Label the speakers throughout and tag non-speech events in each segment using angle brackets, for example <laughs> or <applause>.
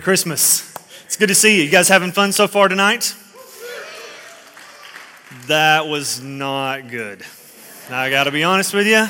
Speaker 1: Christmas. It's good to see you. You guys having fun so far tonight? That was not good. Now, I got to be honest with you.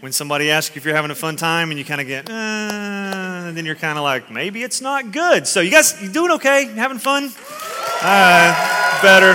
Speaker 1: When somebody asks you if you're having a fun time and you kind of get, uh, then you're kind of like, maybe it's not good. So, you guys, you doing okay? Having fun? Uh, better.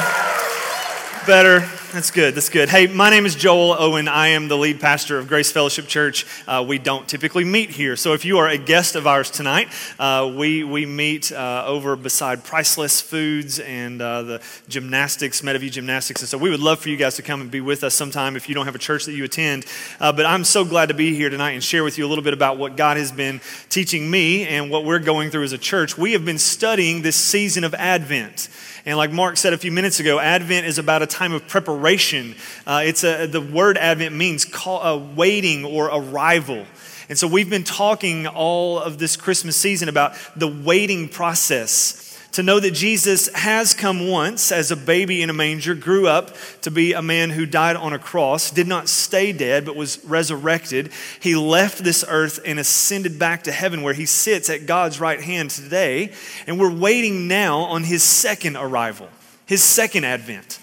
Speaker 1: Better. That's good. That's good. Hey, my name is Joel Owen. I am the lead pastor of Grace Fellowship Church. Uh, we don't typically meet here. So if you are a guest of ours tonight, uh, we, we meet uh, over beside Priceless Foods and uh, the gymnastics, Meadowview Gymnastics. And so we would love for you guys to come and be with us sometime if you don't have a church that you attend. Uh, but I'm so glad to be here tonight and share with you a little bit about what God has been teaching me and what we're going through as a church. We have been studying this season of Advent. And like Mark said a few minutes ago, Advent is about a time of preparation. Uh, it's a, the word Advent means call, uh, waiting or arrival. And so we've been talking all of this Christmas season about the waiting process to know that Jesus has come once as a baby in a manger, grew up to be a man who died on a cross, did not stay dead, but was resurrected. He left this earth and ascended back to heaven where he sits at God's right hand today. And we're waiting now on his second arrival, his second advent.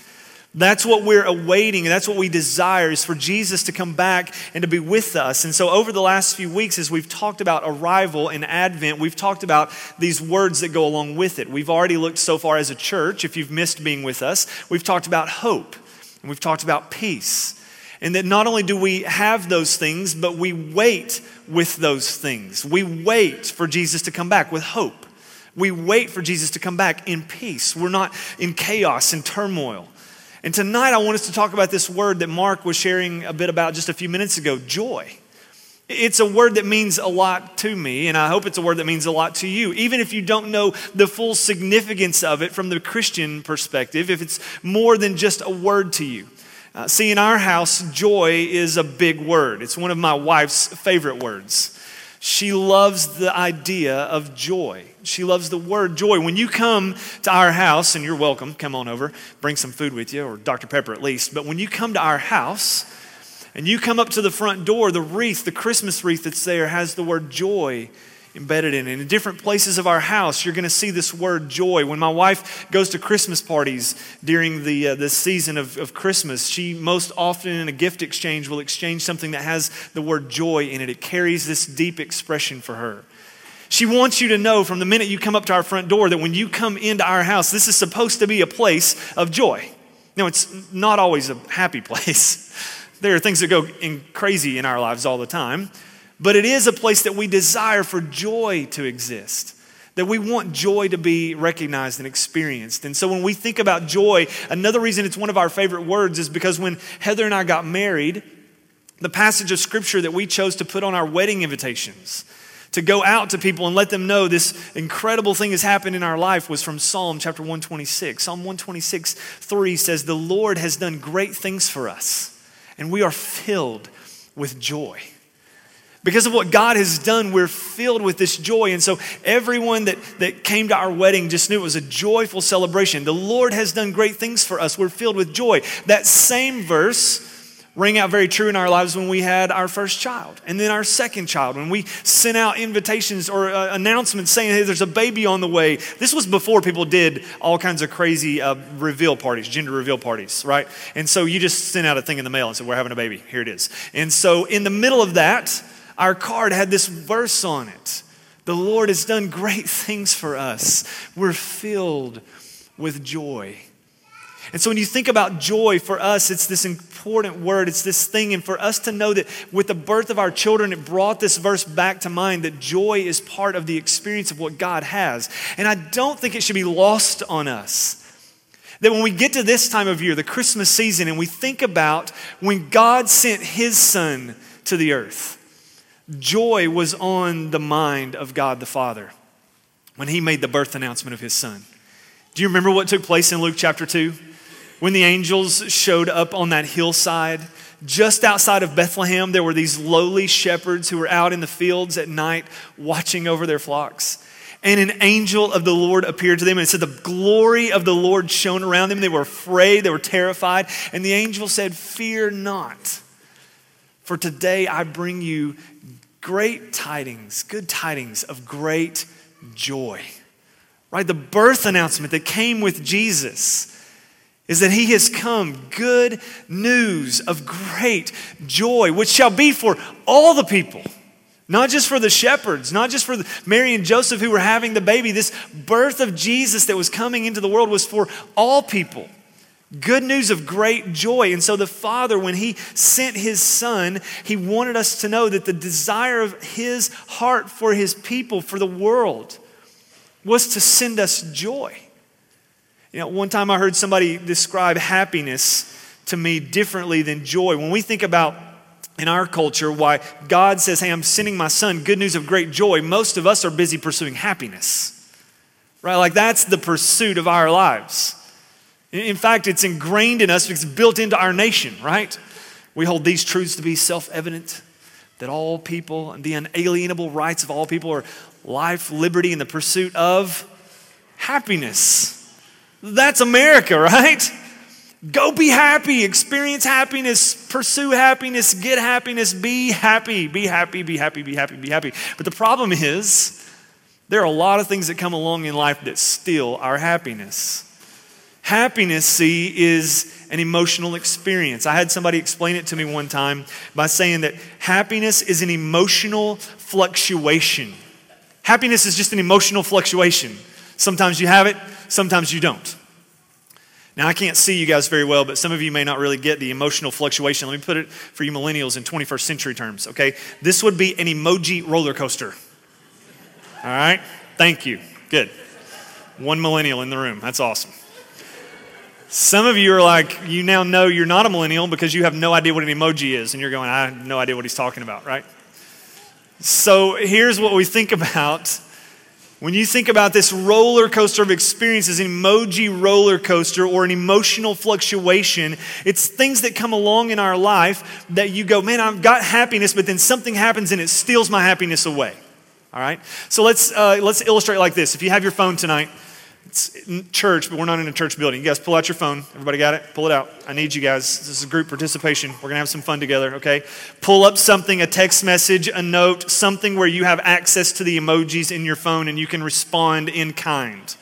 Speaker 1: That's what we're awaiting, and that's what we desire is for Jesus to come back and to be with us. And so, over the last few weeks, as we've talked about arrival and advent, we've talked about these words that go along with it. We've already looked so far as a church, if you've missed being with us, we've talked about hope, and we've talked about peace. And that not only do we have those things, but we wait with those things. We wait for Jesus to come back with hope. We wait for Jesus to come back in peace. We're not in chaos and turmoil. And tonight I want us to talk about this word that Mark was sharing a bit about just a few minutes ago joy. It's a word that means a lot to me, and I hope it's a word that means a lot to you. Even if you don't know the full significance of it from the Christian perspective, if it's more than just a word to you. Uh, see, in our house, joy is a big word. It's one of my wife's favorite words. She loves the idea of joy. She loves the word joy. When you come to our house, and you're welcome, come on over, bring some food with you, or Dr. Pepper at least. But when you come to our house and you come up to the front door, the wreath, the Christmas wreath that's there, has the word joy embedded in it. In different places of our house, you're going to see this word joy. When my wife goes to Christmas parties during the, uh, the season of, of Christmas, she most often in a gift exchange will exchange something that has the word joy in it. It carries this deep expression for her. She wants you to know from the minute you come up to our front door that when you come into our house, this is supposed to be a place of joy. Now, it's not always a happy <laughs> place. There are things that go in crazy in our lives all the time but it is a place that we desire for joy to exist. That we want joy to be recognized and experienced. And so when we think about joy, another reason it's one of our favorite words is because when Heather and I got married, the passage of scripture that we chose to put on our wedding invitations, to go out to people and let them know this incredible thing has happened in our life was from Psalm chapter 126. Psalm 126, 3 says, The Lord has done great things for us, and we are filled with joy. Because of what God has done, we're filled with this joy. And so everyone that, that came to our wedding just knew it was a joyful celebration. The Lord has done great things for us. We're filled with joy. That same verse rang out very true in our lives when we had our first child and then our second child when we sent out invitations or uh, announcements saying hey there's a baby on the way this was before people did all kinds of crazy uh, reveal parties gender reveal parties right and so you just sent out a thing in the mail and said we're having a baby here it is and so in the middle of that our card had this verse on it the lord has done great things for us we're filled with joy and so when you think about joy for us, it's this important word, it's this thing. And for us to know that with the birth of our children, it brought this verse back to mind that joy is part of the experience of what God has. And I don't think it should be lost on us. That when we get to this time of year, the Christmas season, and we think about when God sent his son to the earth, joy was on the mind of God the Father when he made the birth announcement of his son. Do you remember what took place in Luke chapter 2? when the angels showed up on that hillside, just outside of Bethlehem, there were these lowly shepherds who were out in the fields at night watching over their flocks. And an angel of the Lord appeared to them and said, The glory of the Lord shone around them. They were afraid, they were terrified. And the angel said, Fear not, for today I bring you great tidings, good tidings of great joy. Right? The birth announcement that came with Jesus is that he has come, good news of great joy, which shall be for all the people. Not just for the shepherds, not just for Mary and Joseph who were having the baby. This birth of Jesus that was coming into the world was for all people. Good news of great joy. And so the Father, when He sent His Son, He wanted us to know that the desire of His heart for His people, for the world, was to send us joy. You know, one time I heard somebody describe happiness to me differently than joy. When we think about in our culture why God says, Hey, I'm sending my son good news of great joy, most of us are busy pursuing happiness. Right? Like that's the pursuit of our lives. In fact, it's ingrained in us, it's built into our nation, right? We hold these truths to be self evident that all people and the unalienable rights of all people are life, liberty, and the pursuit of happiness. That's America, <laughs> right? Go be happy, experience happiness, pursue happiness, get happiness, be happy, be happy, be happy, be happy, be happy. But the problem is, there are a lot of things that come along in life that steal our happiness. Happiness, see, is an emotional experience. I had somebody explain it to me one time by saying that happiness is an emotional fluctuation. Happiness is just an emotional fluctuation. Sometimes you have it, sometimes you don't. Now, I can't see you guys very well, but some of you may not really get the emotional fluctuation. Let me put it for you millennials in 21st century terms, okay? This would be an emoji roller coaster. All right? Thank you. Good. One millennial in the room. That's awesome. Some of you are like, you now know you're not a millennial because you have no idea what an emoji is, and you're going, I have no idea what he's talking about, right? So here's what we think about when you think about this roller coaster of experiences, an emoji roller coaster or an emotional fluctuation, it's things that come along in our life that you go, man, I've got happiness, but then something happens and it steals my happiness away. All right? So let's, uh, let's illustrate like this. If you have your phone tonight, church, but we're not in a church building. You guys pull out your phone. Everybody got it? Pull it out. I need you guys. This is group participation. We're going to have some fun together, okay? Pull up something, a text message, a note, something where you have access to the emojis in your phone and you can respond in kind.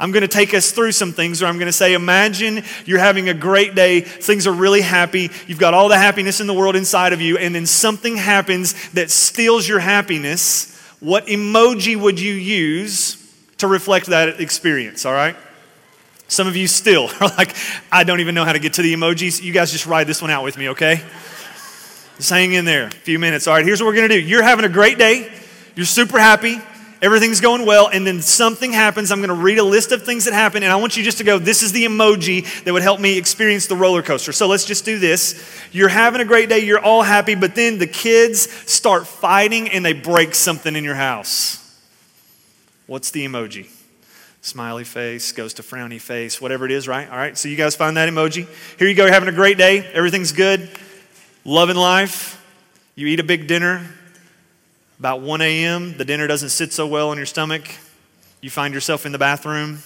Speaker 1: I'm going to take us through some things where I'm going to say, Imagine you're having a great day, things are really happy, you've got all the happiness in the world inside of you, and then something happens that steals your happiness. What emoji would you use to reflect that experience, all right? Some of you still <laughs> are like, I don't even know how to get to the emojis. You guys just ride this one out with me, okay? Just hang in there a few minutes. All right, here's what we're gonna do. You're having a great day, you're super happy, everything's going well, and then something happens. I'm gonna read a list of things that happen, and I want you just to go, This is the emoji that would help me experience the roller coaster. So let's just do this. You're having a great day, you're all happy, but then the kids start fighting and they break something in your house. What's the emoji? Smiley face goes to frowny face, whatever it is, right? All right, so you guys find that emoji. Here you go, you're having a great day, everything's good, loving life. You eat a big dinner. About 1 a.m., the dinner doesn't sit so well in your stomach. You find yourself in the bathroom,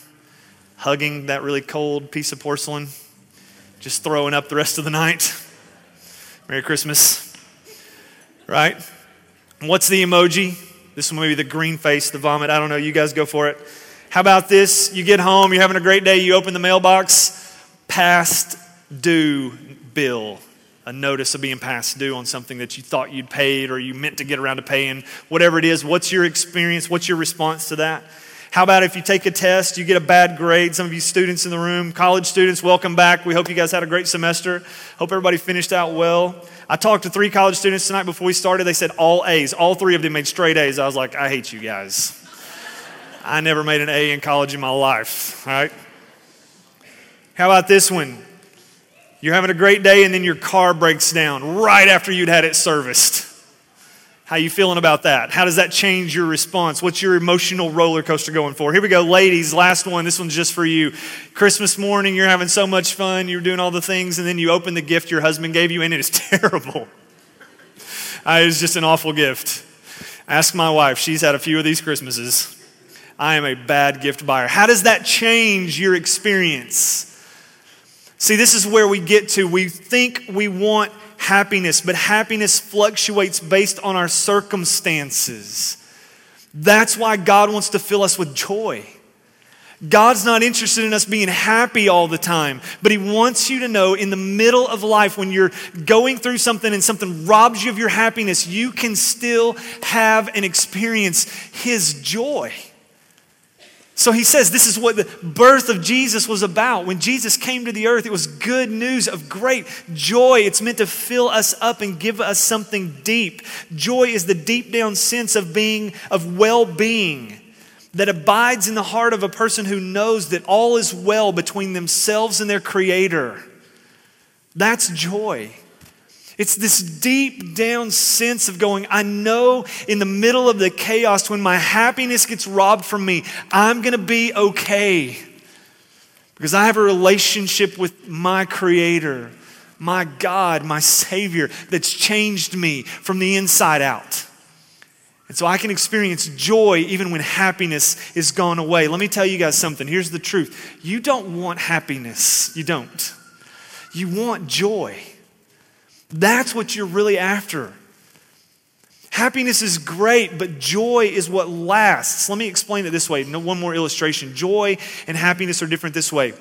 Speaker 1: hugging that really cold piece of porcelain, just throwing up the rest of the night. <laughs> Merry Christmas. Right? What's the emoji? This one may be the green face, the vomit. I don't know. You guys go for it. How about this? You get home, you're having a great day, you open the mailbox, past due bill. A notice of being past due on something that you thought you'd paid or you meant to get around to paying, whatever it is. What's your experience? What's your response to that? How about if you take a test, you get a bad grade? Some of you students in the room, college students, welcome back. We hope you guys had a great semester. Hope everybody finished out well. I talked to three college students tonight before we started. They said all A's. All three of them made straight A's. I was like, I hate you guys. I never made an A in college in my life, all right? How about this one? You're having a great day and then your car breaks down right after you'd had it serviced. How you feeling about that? How does that change your response? What's your emotional roller coaster going for? Here we go, ladies. Last one. This one's just for you. Christmas morning, you're having so much fun. You're doing all the things, and then you open the gift your husband gave you, and it is <laughs> terrible. uh, it is just an awful gift. Ask my wife. She's had a few of these Christmases. I am a bad gift buyer. How does that change your experience? See, this is where we get to. We think we want happiness, but happiness fluctuates based on our circumstances. That's why God wants to fill us with joy. God's not interested in us being happy all the time, but He wants you to know in the middle of life, when you're going through something and something robs you of your happiness, you can still have and experience His joy. So he says this is what the birth of Jesus was about. When Jesus came to the earth, it was good news of great joy. It's meant to fill us up and give us something deep. Joy is the deep down sense of being, of well being that abides in the heart of a person who knows that all is well between themselves and their Creator. That's joy. It's this deep down sense of going, I know in the middle of the chaos, when my happiness gets robbed from me, I'm going to be okay. Because I have a relationship with my Creator, my God, my Savior, that's changed me from the inside out. And so I can experience joy even when happiness is gone away. Let me tell you guys something. Here's the truth you don't want happiness, you don't. You want joy. That's what you're really after. Happiness is great, but joy is what lasts. Let me explain it this way. No, One more illustration. Joy and happiness are different this way.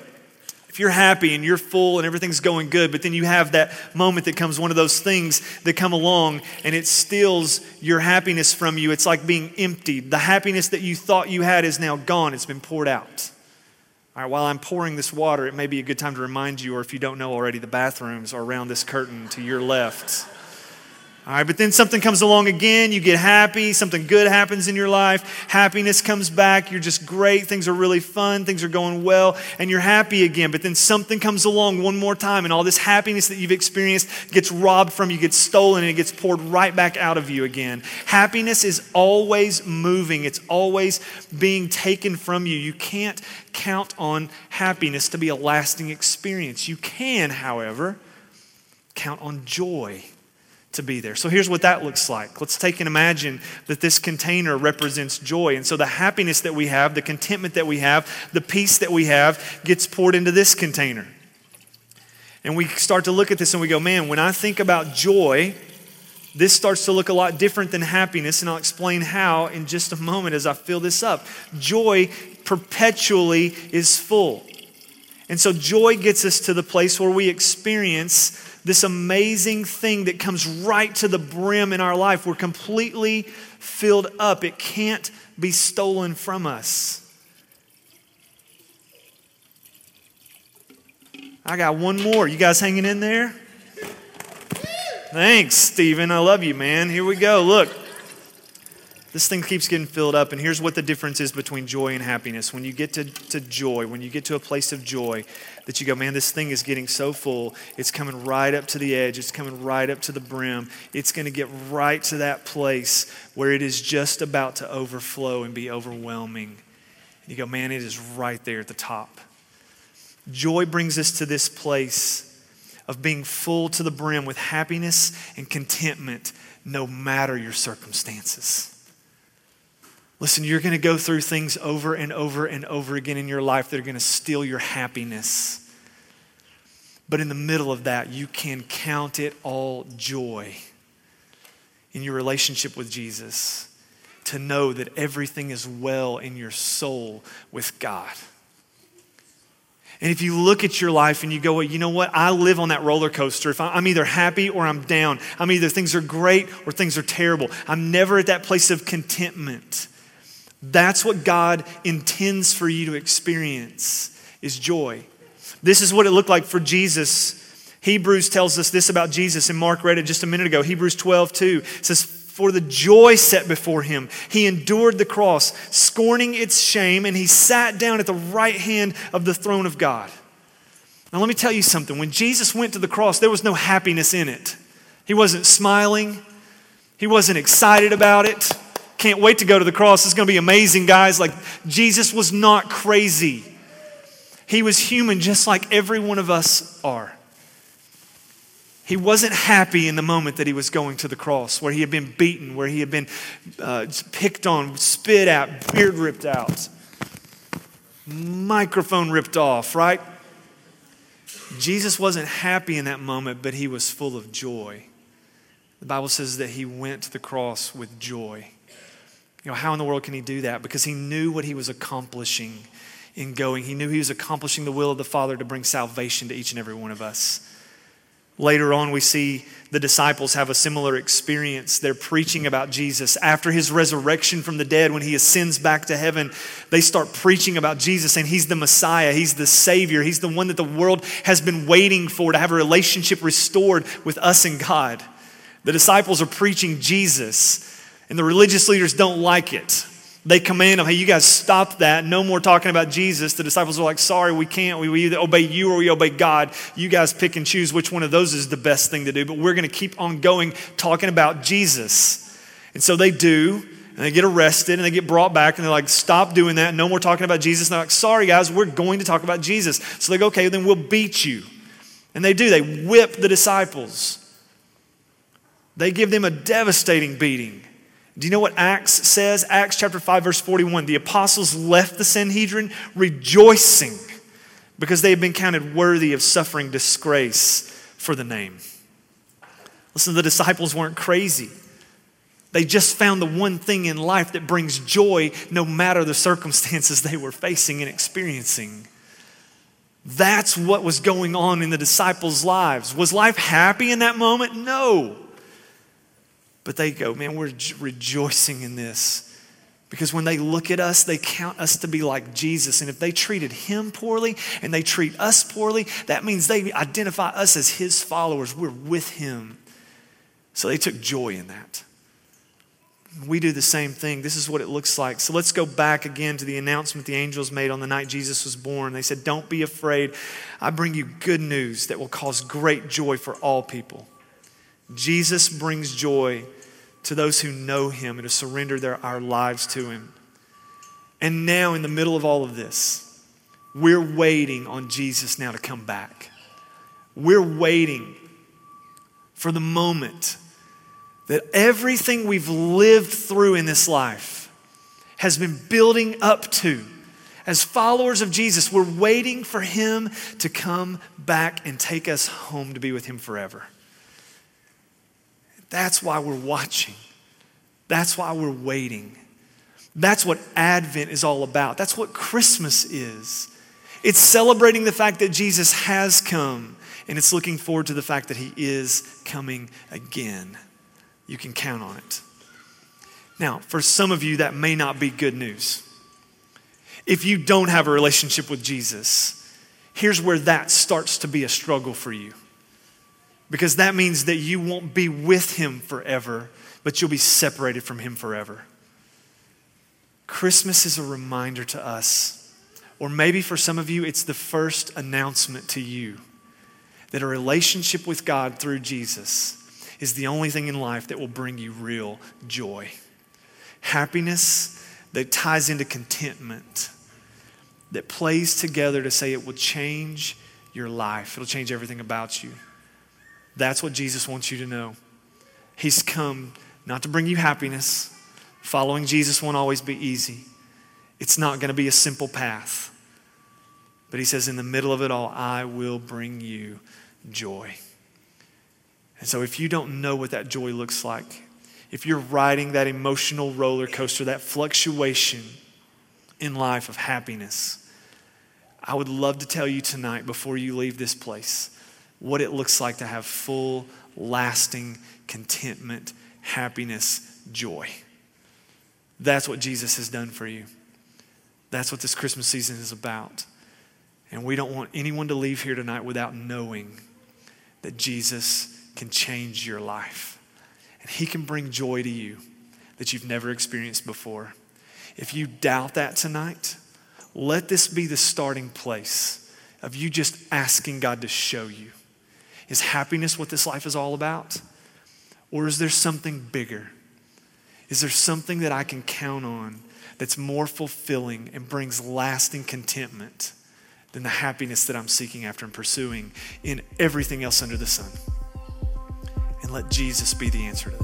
Speaker 1: If you're happy and you're full and everything's going good, but then you have that moment that comes one of those things that come along and it steals your happiness from you, it's like being emptied. The happiness that you thought you had is now gone, it's been poured out. All right, while I'm pouring this water, it may be a good time to remind you, or if you don't know already, the bathrooms are around this curtain to your left. All right, but then something comes along again, you get happy, something good happens in your life, happiness comes back, you're just great, things are really fun, things are going well, and you're happy again. But then something comes along one more time, and all this happiness that you've experienced gets robbed from you, gets stolen, and it gets poured right back out of you again. Happiness is always moving, it's always being taken from you. You can't count on happiness to be a lasting experience. You can, however, count on joy to be there. So here's what that looks like. Let's take and imagine that this container represents joy. And so the happiness that we have, the contentment that we have, the peace that we have gets poured into this container. And we start to look at this and we go, man, when I think about joy, this starts to look a lot different than happiness. And I'll explain how in just a moment as I fill this up. Joy perpetually is full. And so joy gets us to the place where we experience this amazing thing that comes right to the brim in our life. We're completely filled up, it can't be stolen from us. I got one more. You guys hanging in there? Thanks, Stephen. I love you, man. Here we go. Look. This thing keeps getting filled up, and here's what the difference is between joy and happiness. When you get to, to joy, when you get to a place of joy, that you go, man, this thing is getting so full, it's coming right up to the edge, it's coming right up to the brim. It's going to get right to that place where it is just about to overflow and be overwhelming. And you go, man, it is right there at the top. Joy brings us to this place of being full to the brim with happiness and contentment no matter your circumstances. Listen, you're going to go through things over and over and over again in your life that are going to steal your happiness. But in the middle of that, you can count it all joy in your relationship with Jesus to know that everything is well in your soul with God. And if you look at your life and you go, well, you know what? I live on that roller coaster. If I'm either happy or I'm down, I'm either things are great or things are terrible. I'm never at that place of contentment. That's what God intends for you to experience is joy. This is what it looked like for Jesus. Hebrews tells us this about Jesus, and Mark read it just a minute ago. Hebrews 12, 2 says, For the joy set before him, he endured the cross, scorning its shame, and he sat down at the right hand of the throne of God. Now, let me tell you something. When Jesus went to the cross, there was no happiness in it. He wasn't smiling, he wasn't excited about it. Can't wait to go to the cross. It's going to be amazing, guys. Like, Jesus was not crazy. He was human just like every one of us are. He wasn't happy in the moment that he was going to the cross, where he had been beaten, where he had been uh, picked on, spit out, beard ripped out, microphone ripped off, right? Jesus wasn't happy in that moment, but he was full of joy. The Bible says that he went to the cross with joy. You know, how in the world can he do that? Because he knew what he was accomplishing in going. He knew he was accomplishing the will of the Father to bring salvation to each and every one of us. Later on, we see the disciples have a similar experience. They're preaching about Jesus. After his resurrection from the dead, when he ascends back to heaven, they start preaching about Jesus, and he's the Messiah, he's the Savior, he's the one that the world has been waiting for to have a relationship restored with us and God. The disciples are preaching Jesus. And the religious leaders don't like it. They command them, hey, you guys stop that. No more talking about Jesus. The disciples are like, sorry, we can't. We, either obey you or we obey God. You guys pick and choose which one of those is the best thing to do. But we're going to keep on going talking about Jesus. And so they do. And they get arrested and they get brought back and they're like, stop doing that. No more talking about Jesus. And they're like, sorry, guys, we're going to talk about Jesus. So they go, okay, then we'll beat you. And they do. They whip the disciples. They give them a devastating beating. Do you know what Acts says? Acts chapter 5, verse 41. The apostles left the Sanhedrin rejoicing because they had been counted worthy of suffering disgrace for the name. Listen, the disciples weren't crazy. They just found the one thing in life that brings joy no matter the circumstances they were facing and experiencing. That's what was going on in the disciples' lives. Was life happy in that moment? No. But they go, man, we're rejoicing in this. Because when they look at us, they count us to be like Jesus. And if they treated him poorly and they treat us poorly, that means they identify us as his followers. We're with him. So they took joy in that. We do the same thing. This is what it looks like. So let's go back again to the announcement the angels made on the night Jesus was born. They said, Don't be afraid. I bring you good news that will cause great joy for all people. Jesus brings joy to those who know him and to surrender their, our lives to him. And now, in the middle of all of this, we're waiting on Jesus now to come back. We're waiting for the moment that everything we've lived through in this life has been building up to. As followers of Jesus, we're waiting for him to come back and take us home to be with him forever. That's why we're watching. That's why we're waiting. That's what Advent is all about. That's what Christmas is. It's celebrating the fact that Jesus has come, and it's looking forward to the fact that he is coming again. You can count on it. Now, for some of you, that may not be good news. If you don't have a relationship with Jesus, here's where that starts to be a struggle for you because that means that you won't be with him forever, but you'll be separated from him forever. Christmas is a reminder to us, or maybe for some of you, it's the first announcement to you that a relationship with God through Jesus is the only thing in life that will bring you real joy. Happiness that ties into contentment, that plays together to say it will change your life, it'll change everything about you. That's what Jesus wants you to know. He's come not to bring you happiness. Following Jesus won't always be easy, it's not going to be a simple path. But he says, in the middle of it all, I will bring you joy. And so if you don't know what that joy looks like, if you're riding that emotional roller coaster, that fluctuation in life of happiness, I would love to tell you tonight before you leave this place what it looks like to have full, lasting contentment, happiness, joy. That's what Jesus has done for you. That's what this Christmas season is about. And we don't want anyone to leave here tonight without knowing that Jesus can change your life. And He can bring joy to you that you've never experienced before. If you doubt that tonight, let this be the starting place of you just asking God to show you. Is happiness what this life is all about? Or is there something bigger? Is there something that I can count on that's more fulfilling and brings lasting contentment than the happiness that I'm seeking after and pursuing in everything else under the sun? And let Jesus be the answer to that.